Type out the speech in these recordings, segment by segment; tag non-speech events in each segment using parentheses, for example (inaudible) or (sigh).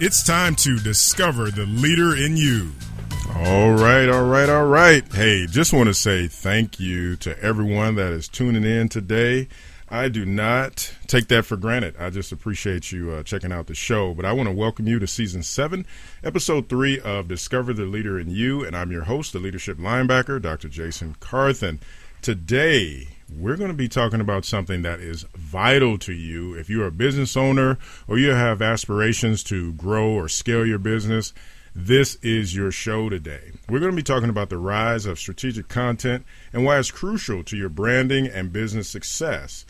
it's time to discover the leader in you. All right, all right, all right. Hey, just want to say thank you to everyone that is tuning in today. I do not take that for granted. I just appreciate you uh, checking out the show. But I want to welcome you to season seven, episode three of Discover the Leader in You. And I'm your host, the leadership linebacker, Dr. Jason Carthen. Today, we're going to be talking about something that is vital to you. If you're a business owner or you have aspirations to grow or scale your business, this is your show today. We're going to be talking about the rise of strategic content and why it's crucial to your branding and business success.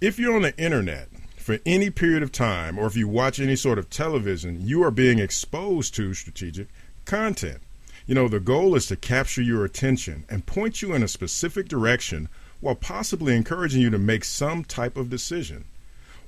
If you're on the internet for any period of time, or if you watch any sort of television, you are being exposed to strategic content. You know, the goal is to capture your attention and point you in a specific direction while possibly encouraging you to make some type of decision.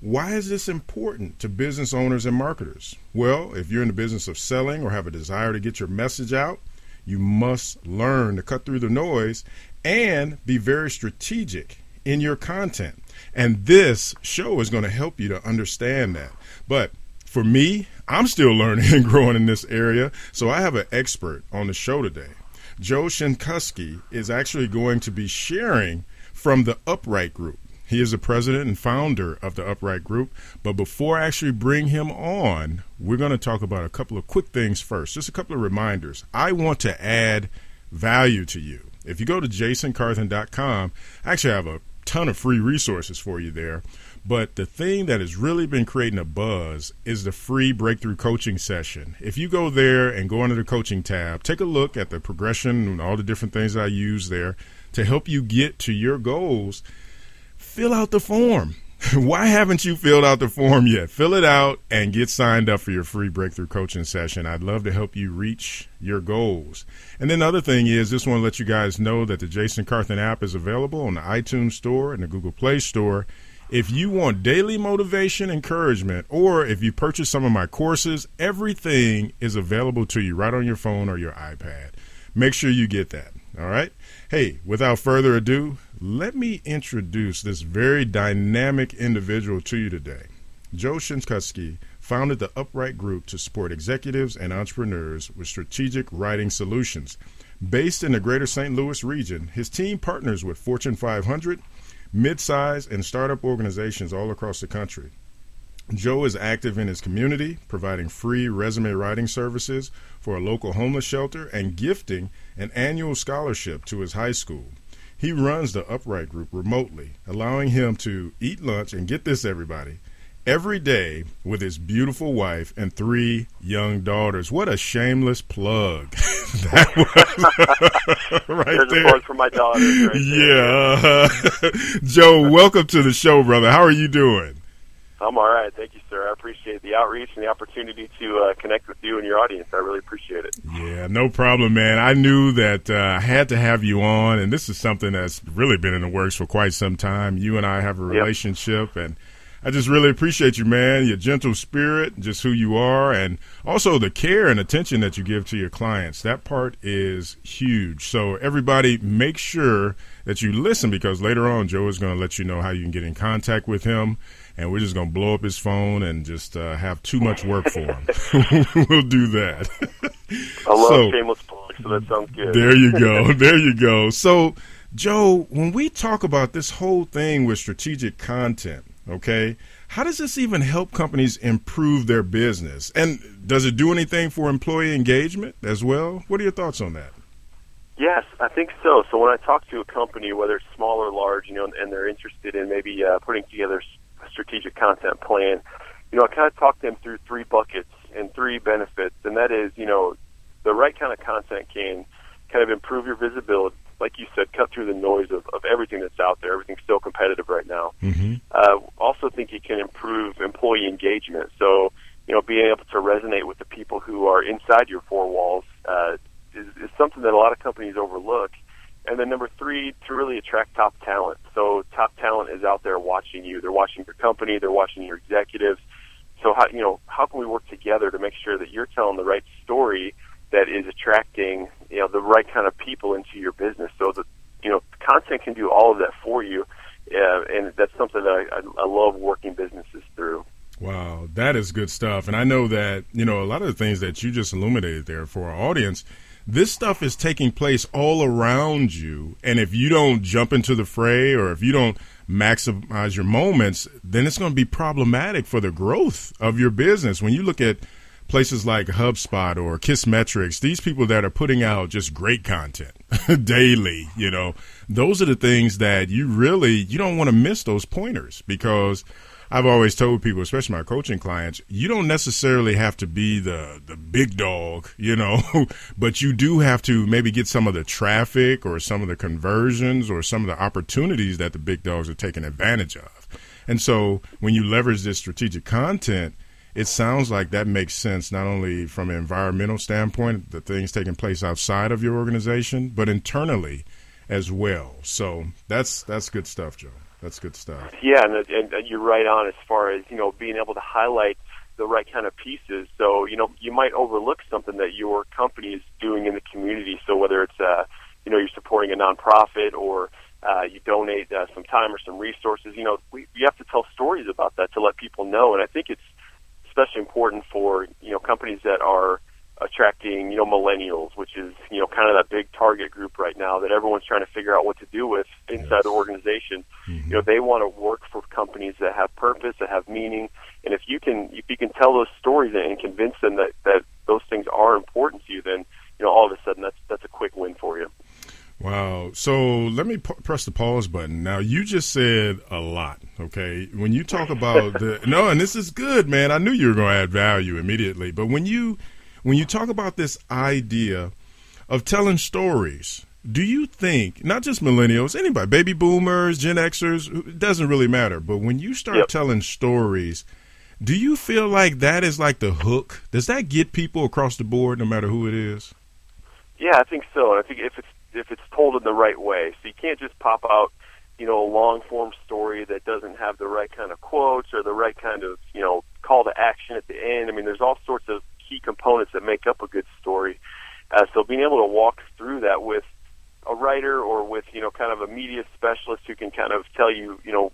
Why is this important to business owners and marketers? Well, if you're in the business of selling or have a desire to get your message out, you must learn to cut through the noise and be very strategic in your content. And this show is going to help you to understand that. But for me, I'm still (laughs) learning and growing in this area. So I have an expert on the show today. Joe Szynkowski is actually going to be sharing from the Upwrite Group. He is the president and founder of the Upwrite Group. But before I actually bring him on, we're going to talk about a couple of quick things first. Just a couple of reminders. I want to add value to you. If you go to jasoncarthen.com, I actually have a ton of free resources for you there. But the thing that has really been creating a buzz is the free breakthrough coaching session. If you go there and go under the coaching tab, take a look at the progression and all the different things I use there to help you get to your goals fill out the form. (laughs) Why haven't you filled out the form yet? Fill it out and get signed up for your free breakthrough coaching session. I'd love to help you reach your goals. And then the other thing is, just want to let you guys know that the Jason Carthen app is available on the iTunes Store and the Google Play Store. If you want daily motivation, encouragement, or if you purchase some of my courses, everything is available to you right on your phone or your iPad. Make sure you get that. All right. Hey, without further ado, let me introduce this very dynamic individual to you today. Joe Szynkowski founded the Upwrite Group to support executives and entrepreneurs with strategic writing solutions. Based in the greater St. Louis region, his team partners with Fortune 500, mid-size, and startup organizations all across the country. Joe is active in his community, providing free resume writing services for a local homeless shelter and gifting an annual scholarship to his high school. He runs the Upwrite Group remotely, allowing him to eat lunch and get this, everybody, every day with his beautiful wife and three young daughters. What a shameless plug! (laughs) that was (laughs) right There's there. A for my daughters. Right yeah, (laughs) Joe, welcome to the show, brother. How are you doing? I'm all right. Thank you, sir. I appreciate the outreach and the opportunity to uh, connect with you and your audience. I really appreciate it. Yeah, no problem, man. I knew that uh, I had to have you on, and this is something that's really been in the works for quite some time. You and I have a relationship, yep. and I just really appreciate you, man. Your gentle spirit, just who you are, and also the care and attention that you give to your clients. That part is huge. So, everybody, make sure that you listen because later on, Joe is going to let you know how you can get in contact with him and we're just gonna blow up his phone and just uh, have too much work for him. (laughs) we'll do that. I love so, shameless plug, so that sounds good. There you go. There you go. So, Joe, when we talk about this whole thing with strategic content, okay, how does this even help companies improve their business? And does it do anything for employee engagement as well? What are your thoughts on that? Yes, I think so. So when I talk to a company, whether it's small or large, you know, and they're interested in maybe uh, putting together strategic content plan, you know, I kind of talk them through three buckets and three benefits, and that is, you know, the right kind of content can kind of improve your visibility. Like you said, cut through the noise of, of everything that's out there. Everything's still competitive right now. Mm-hmm. Uh, also think it can improve employee engagement. So, you know, being able to resonate with the people who are inside your four walls uh, is, is something that a lot of companies overlook. And then number three, to really attract top talent. So top talent is out there watching you. They're watching your company. They're watching your executives. So how you know how can we work together to make sure that you're telling the right story that is attracting you know the right kind of people into your business? So that you know content can do all of that for you, uh, and that's something that I, I, I love working businesses through. Wow, that is good stuff. And I know that, you know, a lot of the things that you just illuminated there for our audience, this stuff is taking place all around you. And if you don't jump into the fray or if you don't maximize your moments, then it's going to be problematic for the growth of your business. When you look at places like HubSpot or Kissmetrics, these people that are putting out just great content (laughs) daily, you know, those are the things that you really you don't want to miss those pointers because I've always told people, especially my coaching clients, you don't necessarily have to be the the big dog, you know, (laughs) but you do have to maybe get some of the traffic or some of the conversions or some of the opportunities that the big dogs are taking advantage of. And so when you leverage this strategic content, it sounds like that makes sense not only from an environmental standpoint, the things taking place outside of your organization, but internally as well. So that's that's good stuff, Joe. That's good stuff. Yeah, and, and, and you're right on as far as you know being able to highlight the right kind of pieces. So you know you might overlook something that your company is doing in the community. So whether it's uh, you know you're supporting a nonprofit or uh, you donate uh, some time or some resources, you know we, you have to tell stories about that to let people know. And I think it's especially important for you know companies that are attracting, you know, millennials, which is, you know, kind of that big target group right now that everyone's trying to figure out what to do with inside yes. the organization. Mm-hmm. You know, they want to work for companies that have purpose, that have meaning, and if you can, if you can tell those stories and convince them that that those things are important to you, then you know, all of a sudden that's that's a quick win for you. Wow. So let me p- press the pause button. Now, you just said a lot, okay? When you talk about (laughs) the, no, and this is good, man. I knew you were going to add value immediately. But when you when you talk about this idea of telling stories, do you think not just millennials, anybody, baby boomers, Gen Xers, it doesn't really matter, but when you start yep. telling stories, do you feel like that is like the hook? Does that get people across the board, no matter who it is? Yeah, I think so. I think if it's if it's told in the right way, so you can't just pop out, you know, a long form story that doesn't have the right kind of quotes or the right kind of you know call to action at the end. I mean, there's all sorts of key components that make up a good story. Uh, so being able to walk through that with a writer or with you know kind of a media specialist who can kind of tell you you know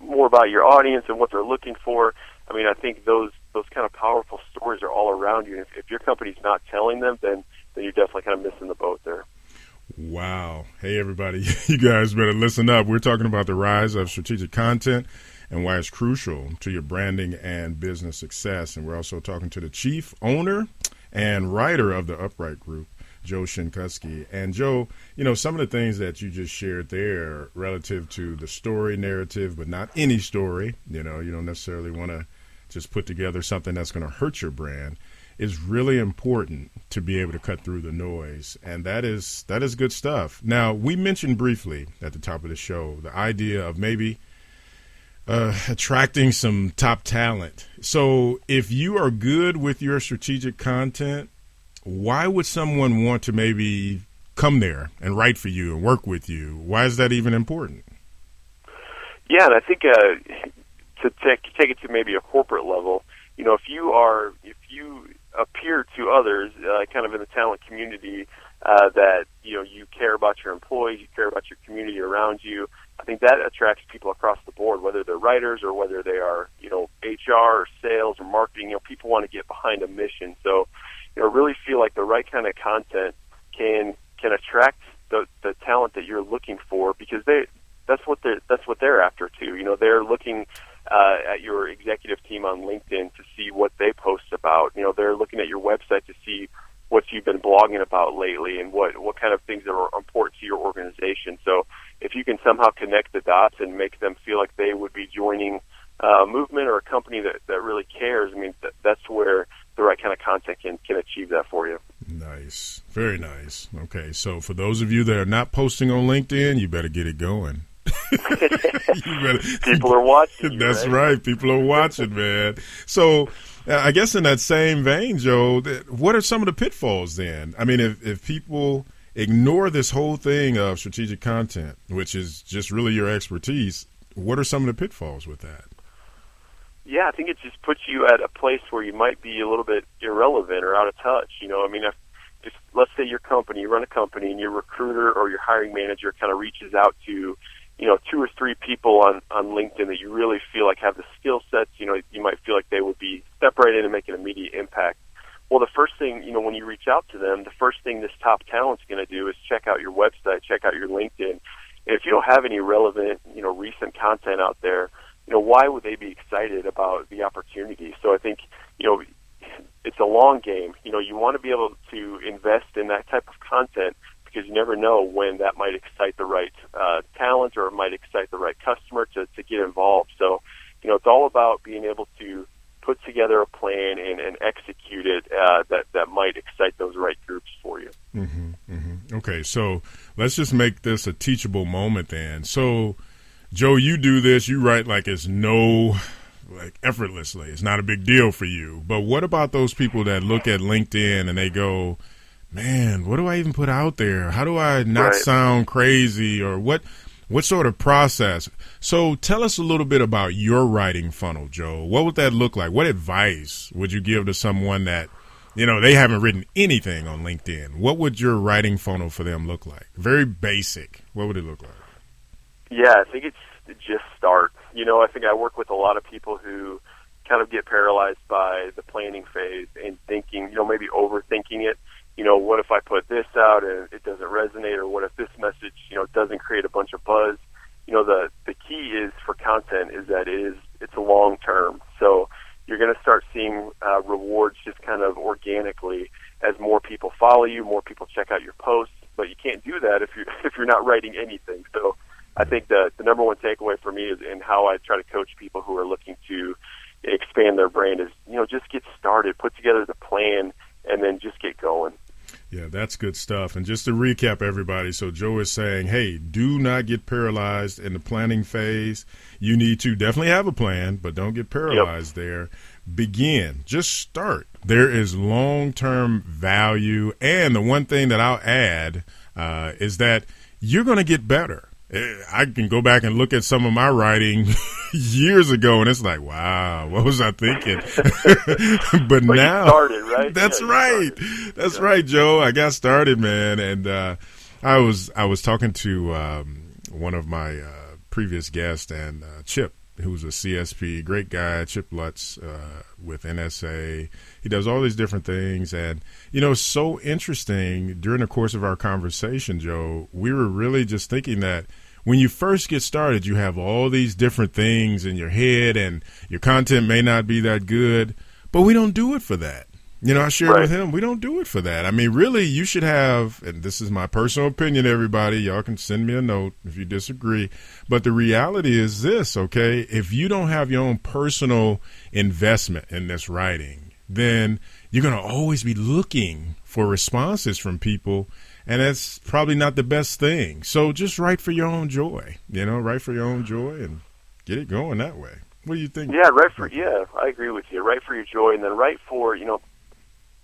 more about your audience and what they're looking for. I mean, I think those those kind of powerful stories are all around you. And if, if your company's not telling them, then then you're definitely kind of missing the boat there. Wow. Hey, everybody. (laughs) You guys better listen up. We're talking about the rise of strategic content and why it's crucial to your branding and business success. And we're also talking to the chief owner and writer of the Upwrite Group, Joe Szynkowski. And Joe, you know, some of the things that you just shared there relative to the story narrative, but not any story, you know, you don't necessarily want to just put together something that's going to hurt your brand is really important to be able to cut through the noise and that is that is good stuff now we mentioned briefly at the top of the show the idea of maybe uh, attracting some top talent. So, if you are good with your strategic content, why would someone want to maybe come there and write for you and work with you? Why is that even important? Yeah, and I think uh, to take take it to maybe a corporate level, you know, if you are if you appear to others, uh, kind of in the talent community, uh, that you know you care about your employees, you care about your community around you, I think that attracts people across the board, whether they're writers or whether they are, you know, HR or sales or marketing. You know, people want to get behind a mission. So, you know, really feel like the right kind of content can can attract the the talent that you're looking for because they that's what they that's what they're after too. You know, they're looking uh, at your executive team on LinkedIn to see what they post about. You know, they're looking at your website to see what you've been blogging about lately and what what kind of things are important to your organization. So if you can somehow connect the dots and make them feel like they would be joining uh, a movement or a company that, that really cares, I mean, th- that's where the right kind of content can, can achieve that for you. Nice. Very nice. Okay. So for those of you that are not posting on LinkedIn, you better get it going. (laughs) (laughs) better, people are watching. (laughs) You, that's right? right. People are watching, man. So Uh, I guess in that same vein, Joe, what are some of the pitfalls then? I mean, if, if people ignore this whole thing of strategic content, which is just really your expertise, what are some of the pitfalls with that? Yeah, I think it just puts you at a place where you might be a little bit irrelevant or out of touch. You know, I mean, if, if let's say your company, you run a company, and your recruiter or your hiring manager kind of reaches out to you know two or three people on on LinkedIn that you really feel like have the skill sets. You know, you might feel like they would be separated and make an immediate impact. Well, the first thing you know when you reach out to them, the first thing this top talent's going to do is check out your website, check out your LinkedIn. And if you don't have any relevant, you know, recent content out there, you know, why would they be excited about the opportunity? So I think, you know, it's a long game. You know, you want to be able to invest in that type of content because you never know when that might excite the right uh, talent or it might excite the right customer to, to get involved. So, you know, it's all about being able to put together a plan and, and execute it uh, that that might excite those right groups for you. Mm-hmm, mm-hmm. Okay, so let's just make this a teachable moment then. So, Joe, you do this, you write like it's no like effortlessly. It's not a big deal for you. But what about those people that look at LinkedIn and they go, man, what do I even put out there? How do I not right. sound crazy or what what sort of process? So tell us a little bit about your writing funnel, Joe. What would that look like? What advice would you give to someone that you know they haven't written anything on LinkedIn? What would your writing funnel for them look like? Very basic. What would it look like? Yeah, I think it's just start. You know, I think I work with a lot of people who kind of get paralyzed by the planning phase and thinking, you know, maybe overthinking it you know, what if I put this out and it doesn't resonate, or what if this message, you know, doesn't create a bunch of buzz? You know, the the key is for content is that it is it's a long term. So you're going to start seeing uh, rewards just kind of organically as more people follow you, more people check out your posts. But you can't do that if you (laughs) if you're not writing anything. So I think the the number one takeaway for me is in how I try to coach people who are looking to expand their brand is you know just get started, put together the plan, and then just get going. Yeah, that's good stuff. And just to recap, everybody, so Joe is saying, hey, do not get paralyzed in the planning phase. You need to definitely have a plan, but don't get paralyzed yep. there. Begin, just start. There is long term value. And the one thing that I'll add uh, is that you're going to get better. I can go back and look at some of my writing (laughs) years ago, and it's like, wow, what was I thinking? (laughs) but, now, started, right? (laughs) That's yeah, right. That's yeah. right, Joe. I got started, man, and uh, I was I was talking to um, one of my uh, previous guests and uh, Chip, who's a CSP, great guy, Chip Lutz uh, with NSA. He does all these different things, and you know, so interesting. During the course of our conversation, Joe, we were really just thinking that when you first get started, you have all these different things in your head, and your content may not be that good, but we don't do it for that. You know, I shared right. with him, we don't do it for that. I mean, really, you should have, and this is my personal opinion, everybody. Y'all can send me a note if you disagree. But the reality is this, okay? If you don't have your own personal investment in this writing, then you're going to always be looking for responses from people. And that's probably not the best thing. So just write for your own joy, you know, write for your own joy and get it going that way. What do you think? Yeah, write for, yeah, I agree with you. Write for your joy and then write for, you know,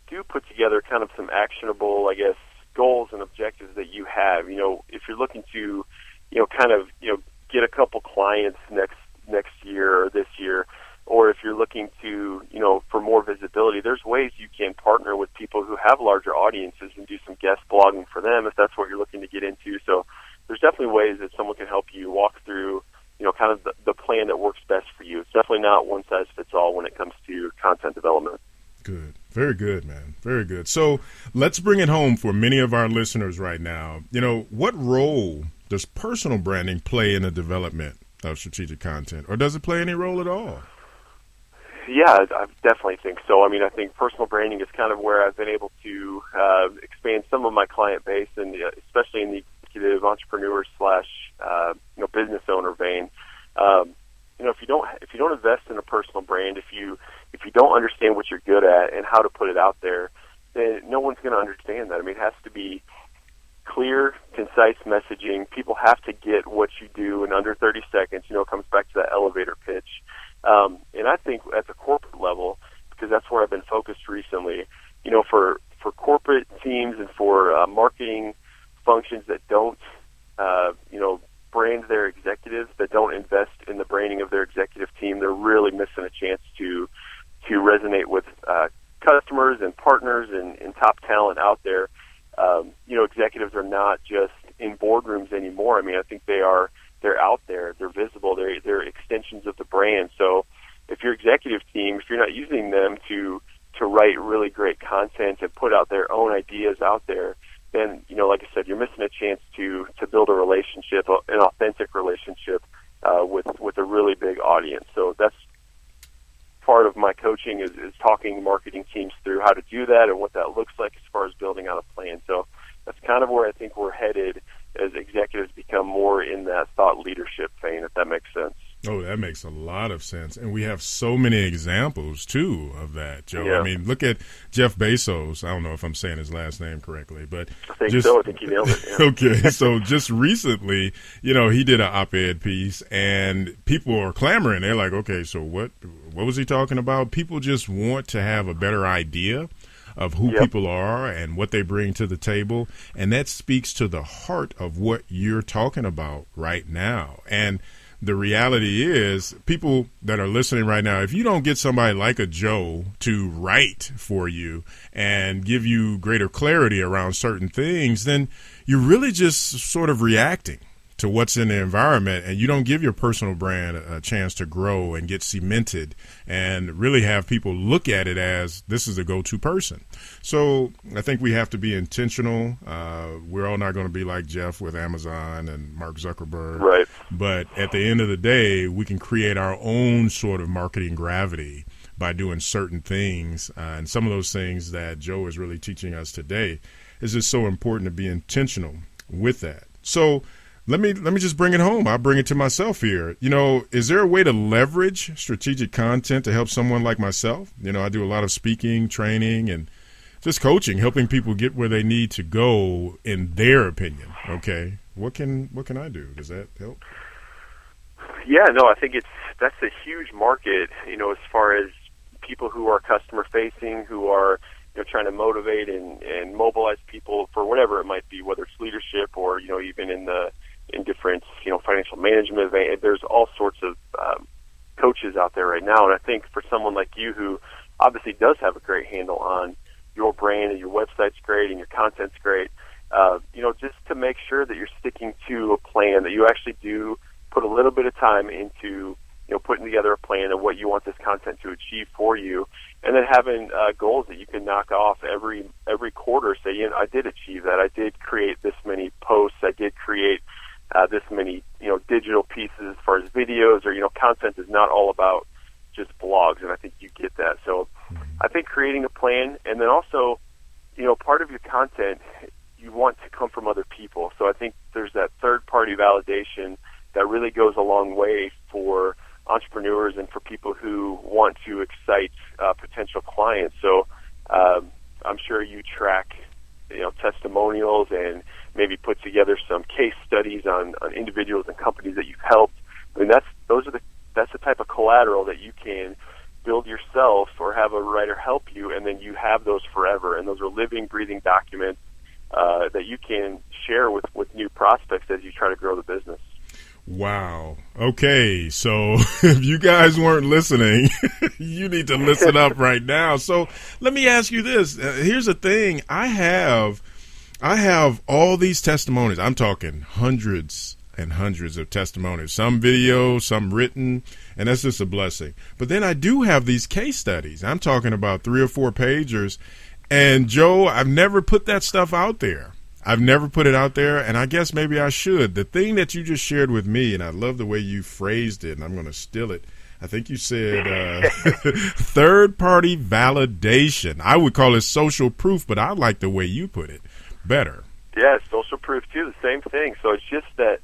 do put together kind of some actionable, I guess, goals and objectives that you have. You know, if you're looking to, you know, kind of, you know, get a couple clients next next year or this year, or if you're looking to, you know, for more visibility, there's ways you can partner with people who have larger audiences and do some guest blogging for them if that's what you're looking to get into. So there's definitely ways that someone can help you walk through, you know, kind of the, the plan that works best for you. It's definitely not one size fits all when it comes to content development. Good. Very good, man. Very good. So let's bring it home for many of our listeners right now. You know, what role does personal branding play in the development of strategic content, or does it play any role at all? Yeah, I definitely think so. I mean, I think personal branding is kind of where I've been able to uh, expand some of my client base, and especially in the executive entrepreneur slash uh, you know business owner vein. Um, you know, if you don't if you don't invest in a personal brand, if you if you don't understand what you're good at and how to put it out there, then no one's going to understand that. I mean, it has to be clear, concise messaging. People have to get what you do in under 30 seconds. You know, it comes back to that elevator pitch. Um, and I think at the corporate level, because that's where I've been focused recently. You know, for for corporate teams and for uh, marketing functions that don't, uh, you know, brand their executives, that don't invest in the branding of their executive team, they're really missing a chance to to resonate with uh, customers and partners and, and top talent out there. Um, you know, executives are not just in boardrooms anymore. I mean, I think they are they're out there, they're visible, they're they're extensions of the brand. So, if your executive team, if you're not using them to to write really great content and put out their own ideas out there, then you know, like I said, you're missing a chance to to build a relationship, an authentic relationship uh, with with a really big audience. So that's part of my coaching is, is talking marketing teams through how to do that and what that looks like as far as building out a plan. So that's kind of where I think we're headed as executives become more in that thought leadership vein, if that makes sense. Oh, that makes a lot of sense. And we have so many examples, too, of that, Joe. Yeah. I mean, look at Jeff Bezos. I don't know if I'm saying his last name correctly, but. I think just, so. I think you nailed it. Yeah. (laughs) okay. So just recently, you know, he did an op ed piece, and people are clamoring. They're like, okay, so what, what was he talking about? People just want to have a better idea of who Yep. people are and what they bring to the table. And that speaks to the heart of what you're talking about right now. And the reality is, people that are listening right now, if you don't get somebody like a Joe to write for you and give you greater clarity around certain things, then you're really just sort of reacting to what's in the environment and you don't give your personal brand a, a chance to grow and get cemented and really have people look at it as this is a go-to person. So i think we have to be intentional. Uh, we're all not going to be like jeff with amazon and mark zuckerberg. Right. but at the end of the day we can create our own sort of marketing gravity by doing certain things. Uh, and some of those things that joe is really teaching us today is just so important to be intentional with that. So let me let me just bring it home. I'll bring it to myself here. You know, is there a way to leverage strategic content to help someone like myself? You know, I do a lot of speaking, training, and just coaching, helping people get where they need to go in their opinion. Okay, what can what can I do? Does that help? Yeah, no, I think it's that's a huge market. You know, as far as people who are customer facing, who are you know trying to motivate and and mobilize people for whatever it might be, whether it's leadership or you know even in the in different you know financial management. There's all sorts of um, coaches out there right now, and I think for someone like you who obviously does have a great handle on your brand and your website's great and your content's great. Uh, you know, just to make sure that you're sticking to a plan, that you actually do put a little bit of time into you know putting together a plan of what you want this content to achieve for you, and then having uh, goals that you can knock off every every quarter. Say, you know, I did achieve that. I did create this many posts. I did create uh, this many you know digital pieces as far as videos or you know content is not all about just blogs, and I think you get that. So, I think creating a plan, and then also, you know, part of your content you want to come from other people. So I think there's that third party validation that really goes a long way for entrepreneurs and for people who want to excite uh, potential clients. So um, I'm sure you track, you know, testimonials and maybe put together some case studies on, on individuals and companies that you've helped. I mean, that's those are the that's the type of collateral that you can build yourself or have a writer help you, and then you have those forever. And those are living, breathing documents uh, that you can share with, with new prospects as you try to grow the business. Wow. Okay. So (laughs) if you guys weren't listening, (laughs) you need to listen up right now. So let me ask you this. Uh, here's the thing. I have, I have all these testimonies. I'm talking hundreds and hundreds of testimonies, some video, some written, and that's just a blessing. But then I do have these case studies. I'm talking about three or four pagers. And Joe, I've never put that stuff out there. I've never put it out there, and I guess maybe I should. The thing that you just shared with me, and I love the way you phrased it, and I'm going to steal it. I think you said uh, (laughs) third party validation. I would call it social proof, but I like the way you put it better. Yeah, social proof too, the same thing. So it's just that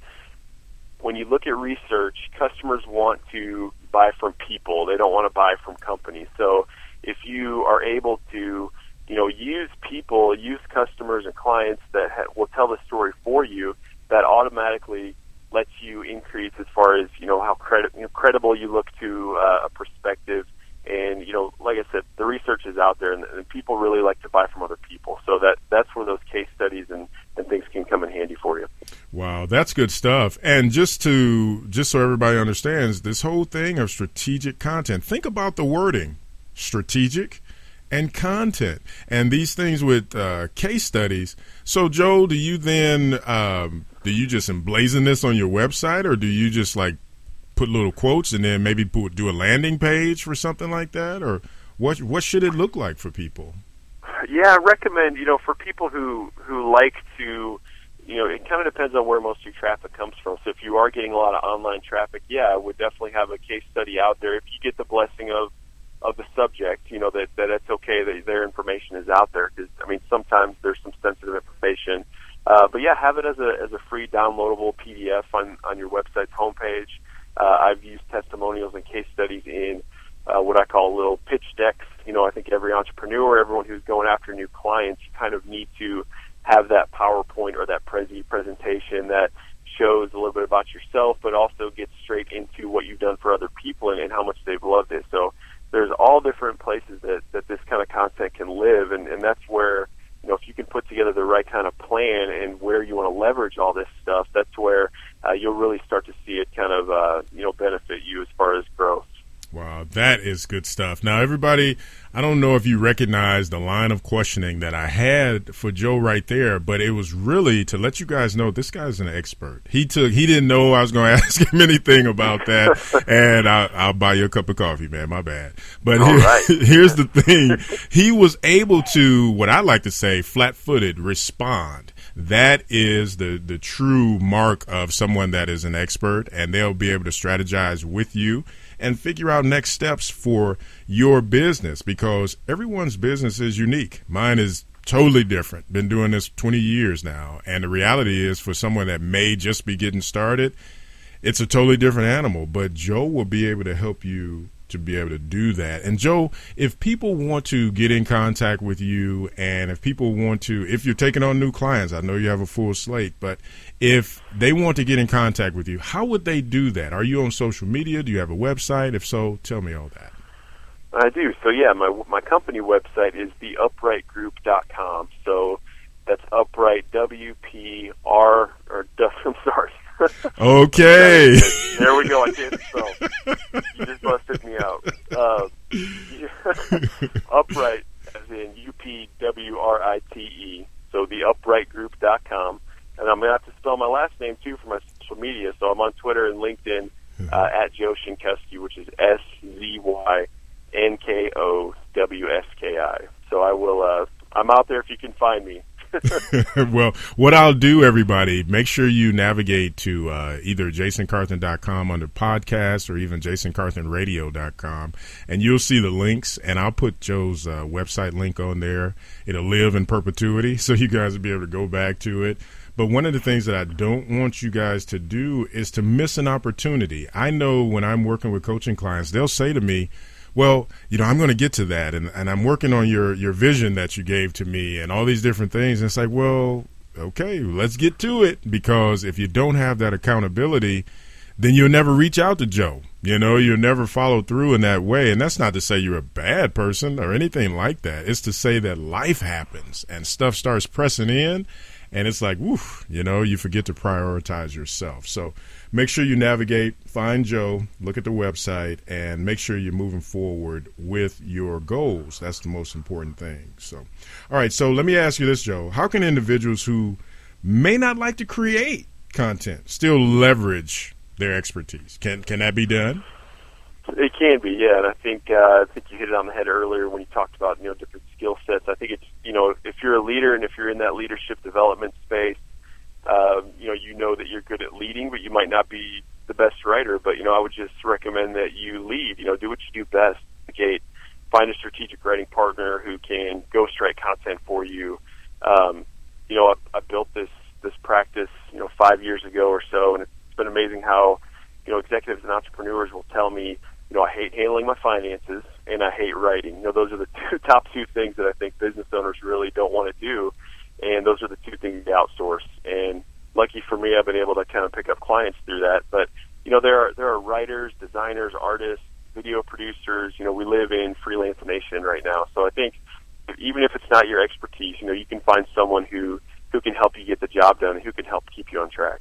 when you look at research, customers want to buy from people. They don't want to buy from companies. So if you are able to, you know, use people, use customers and clients that ha- will tell the story for you, that automatically lets you increase as far as you know how credit, you know, credible you look to uh, a perspective. And you know, like I said, the research is out there, and, and people really like to buy from other people. So that that's where those case studies and, and things can come in handy for you. Wow, that's good stuff. And just to just so everybody understands, this whole thing of strategic content. Think about the wording, strategic and content, and these things with uh, case studies. So, Joe, do you then um, do you just emblazon this on your website, or do you just like put little quotes and then maybe put, do a landing page for something like that, or what? What should it look like for people? Yeah, I recommend you know for people who who like to you know, it kind of depends on where most of your traffic comes from. So if you are getting a lot of online traffic, yeah, I would definitely have a case study out there. If you get the blessing of of the subject, you know that that it's okay that their information is out there because I mean sometimes there's some sensitive information. Uh, but yeah, have it as a as a free downloadable PDF on on your website's homepage. Uh, I've used testimonials and case studies in uh, what I call little pitch decks. You know, I think every entrepreneur, everyone who's going after new clients, you kind of need to have that PowerPoint or that Prezi presentation that shows a little bit about yourself, but also gets straight into what you've done for other people and, and how much they've loved it. So there's all different places that, that this kind of content can live, and, and that's where you know if you can put together the right kind of plan and where you want to leverage all this stuff, that's where uh, you'll really start to see it kind of uh, you know benefit you as far as growth. Wow, that is good stuff. Now, everybody, I don't know if you recognize the line of questioning that I had for Joe right there, but it was really to let you guys know this guy's an expert. He took, he didn't know I was going (laughs) to ask him anything about that, (laughs) and I, will buy you a cup of coffee, man. My bad. But here, right. (laughs) here's the thing: he was able to, what I like to say, flat-footed respond that is the the true mark of someone that is an expert and they'll be able to strategize with you and figure out next steps for your business because everyone's business is unique. Mine is totally different. Been doing this 20 years now. And the reality is, for someone that may just be getting started, it's a totally different animal. But Joe will be able to help you to be able to do that. And Joe, if people want to get in contact with you and if people want to, if you're taking on new clients, I know you have a full slate, but if they want to get in contact with you, how would they do that? Are you on social media? Do you have a website? If so, tell me all that. I do. So yeah, my my company website is theupwritegroup.com. So that's upright W P R or (laughs) I'm sorry Okay. there we go. I can't spell. You just busted me out. Uh, (laughs) upwrite, as in U P W R I T E. So the upwritegroup.com. And I'm going to have to spell my last name too for my social media. So I'm on Twitter and LinkedIn uh, at Joe Szynkowski, which is S Z Y N K O W S K I. So I will. Uh, I'm out there if you can find me. (laughs) well, what I'll do, everybody, make sure you navigate to uh, either jasoncarthen.com under podcast or even jasoncarthenradio.com, and you'll see the links. And I'll put Joe's uh, website link on there. It'll live in perpetuity, (laughs) so you guys will be able to go back to it. But one of the things that I don't want you guys to do is to miss an opportunity. I know when I'm working with coaching clients, they'll say to me, well, you know, I'm going to get to that, and, and I'm working on your, your vision that you gave to me and all these different things. And it's like, well, okay, let's get to it because if you don't have that accountability, then you'll never reach out to Joe. You know, you'll never follow through in that way. And that's not to say you're a bad person or anything like that. It's to say that life happens and stuff starts pressing in and it's like, woof, you know, you forget to prioritize yourself. So make sure you navigate, find Joe, look at the website, and make sure you're moving forward with your goals. That's the most important thing. So, all right. So let me ask you this, Joe. How can individuals who may not like to create content still leverage their expertise? Can can that be done? It can be, yeah. And I think uh, I think you hit it on the head earlier when you talked about you know different skill sets. I think it's you know if you're a leader and if you're in that leadership development space, uh, you know you know that you're good at leading, but you might not be the best writer. But you know I would just recommend that you lead. You know do what you do best. Gate, find a strategic writing partner who can ghostwrite content for you. Um, you know I, I built this this practice you know five years ago or so, and it's been amazing how you know executives and entrepreneurs will tell me you know, I hate handling my finances and I hate writing. You know, those are the (laughs) two top two things that I think business owners really don't want to do, and those are the two things you outsource. And lucky for me, I've been able to kind of pick up clients through that. But you know, there are there are writers, designers, artists, video producers. You know, we live in freelance nation right now, so I think even if it's not your expertise, you know, you can find someone who who can help you get the job done, who can help keep you on track.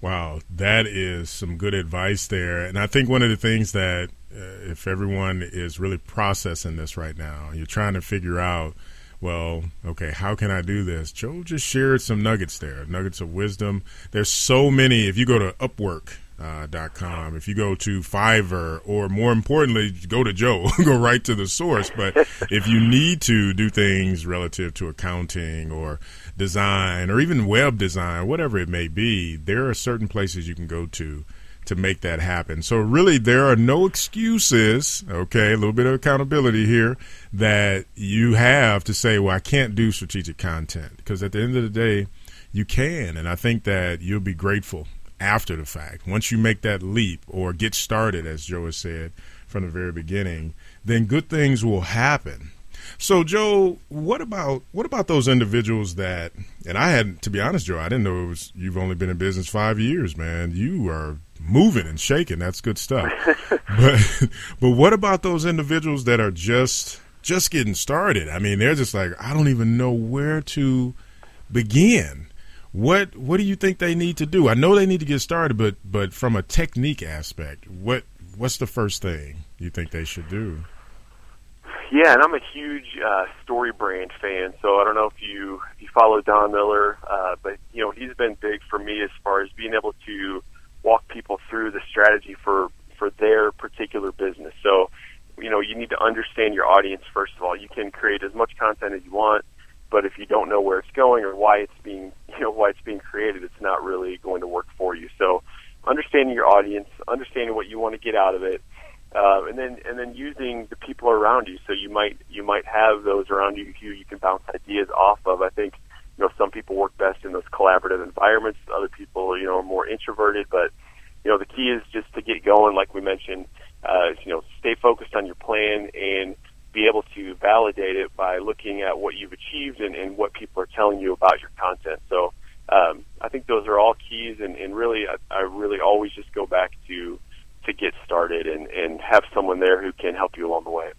Wow, that is some good advice there. And I think one of the things that, uh, if everyone is really processing this right now, you're trying to figure out, well, okay, how can I do this? Joe just shared some nuggets there, nuggets of wisdom. There's so many. If you go to Upwork.com, uh. If you go to Fiverr, or more importantly, go to Joe, (laughs) go right to the source. But if you need to do things relative to accounting or design or even web design, whatever it may be, there are certain places you can go to to make that happen. So really, there are no excuses. Okay, a little bit of accountability here that you have to say, well, I can't do strategic content because at the end of the day, you can, and I think that you'll be grateful after the fact. Once you make that leap or get started, as Joe has said from the very beginning, then good things will happen. So, Joe, what about what about those individuals that? And I had to be honest, Joe, I didn't know it was. You've only been in business five years, man. You are moving and shaking. That's good stuff. but (laughs) but what about those individuals that are just just getting started? I mean, they're just like, I don't even know where to begin. What what do you think they need to do? I know they need to get started, but but from a technique aspect, what what's the first thing you think they should do? Yeah, and I'm a huge uh, story brand fan, so I don't know if you you follow Don Miller, uh, but you know he's been big for me as far as being able to walk people through the strategy for for their particular business. So, you know, you need to understand your audience first of all. You can create as much content as you want but if you don't know where it's going or why it's being (laughs) you know why it's being created, it's not really going to work for you. So understanding your audience, understanding what you want to get out of it, uh, and then and then using the people around you. So you might you might have those around you who you can bounce ideas off of. I think you know some people work best in those collaborative environments. Other people you know are more introverted, but you know the key is just to get going, like we mentioned. Uh, you know, stay focused on your plan and be able to validate it by looking at what you've achieved and, and what people are telling you about your content. So um, I think those are all keys, and, and really, I, I really always just go back to to get started and, and have someone there who can help you along the way.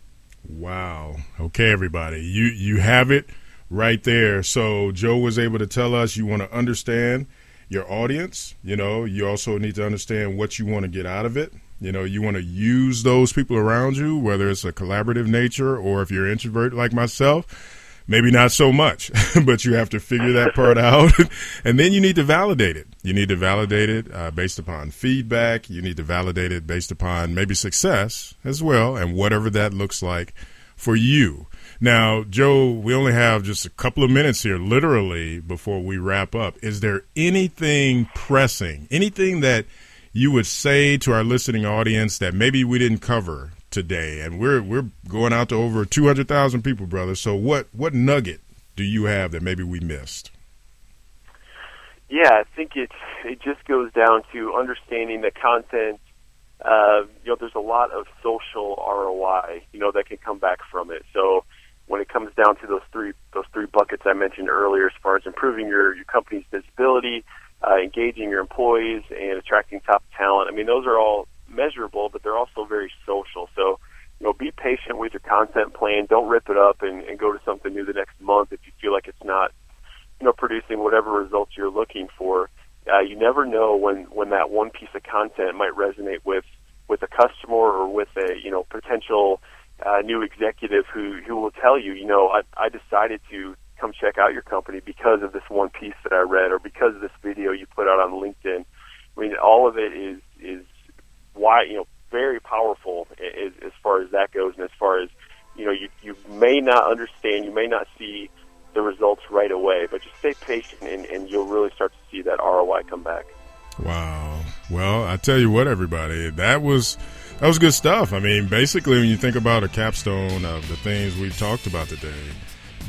Wow. Okay, everybody, you you have it right there. So Joe was able to tell us you want to understand your audience. You know, you also need to understand what you want to get out of it. You know, you want to use those people around you, whether it's a collaborative nature or if you're introvert like myself, maybe not so much, (laughs) but you have to figure that part (laughs) out. (laughs) and then you need to validate it. You need to validate it uh, based upon feedback. You need to validate it based upon maybe success as well, and whatever that looks like for you. Now, Joe, we only have just a couple of minutes here, literally, before we wrap up. Is there anything pressing, anything that you would say to our listening audience that maybe we didn't cover today? And we're we're going out to over two hundred thousand people, brother. So what what nugget do you have that maybe we missed? Yeah, I think it it just goes down to understanding the content. Uh, you know, there's a lot of social ROI, you know, that can come back from it. So when it comes down to those three those three buckets I mentioned earlier, as far as improving your your company's visibility, uh, engaging your employees and attracting top talent. I mean, those are all measurable, but they're also very social. So, you know, be patient with your content plan. Don't rip it up and, and go to something new the month if you feel like it's not, you know, producing whatever results you're looking for. Uh, you never know when when that one piece of content might resonate with with a customer or with a you know potential uh, new executive who who will tell you, you know, I, I decided to come check out your company because of this one piece that I read or because of this video you put out on LinkedIn. I mean, all of it is is why you know very powerful as, as far as that goes, and as far as you know, you you may not understand, you may not see the results right away, but just stay patient, and, and you'll really start to that ROI come back. Wow. Well, I tell you what, everybody, that was that was good stuff. I mean, basically, when you think about a capstone of the things we've talked about today,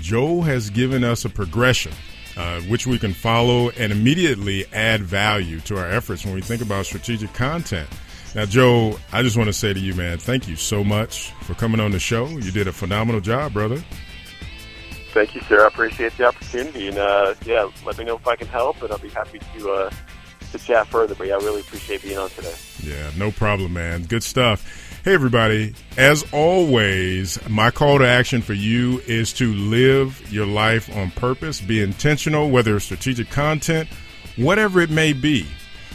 Joe has given us a progression uh, which we can follow and immediately add value to our efforts when we think about strategic content. Now, Joe, I just want to say to you, man, thank you so much for coming on the show. You did a phenomenal job, brother. Thank you, sir. I appreciate the opportunity, and uh, yeah, let me know if I can help, and I'll be happy to uh, to chat further. But yeah, I really appreciate being on today. Yeah, no problem, man. Good stuff. Hey, everybody. As always, my call to action for you is to live your life on purpose, be intentional, whether it's strategic content, whatever it may be.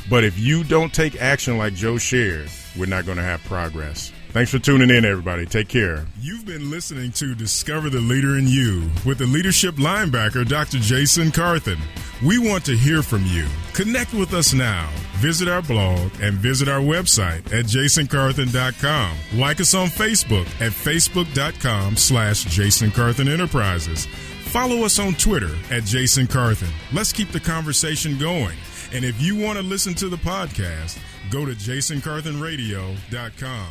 But if you don't take action like Joe shared, we're not going to have progress. Thanks for tuning in, everybody. Take care. You've been listening to Discover the Leader in You with the leadership linebacker, Dr. Jason Carthen. We want to hear from you. Connect with us now. Visit our blog and visit our website at jasoncarthen.com. Like us on Facebook at facebook.com slash Jason Carthen Enterprises. Follow us on Twitter at Jason Carthen. Let's keep the conversation going. And if you want to listen to the podcast, go to jasoncarthenradio.com.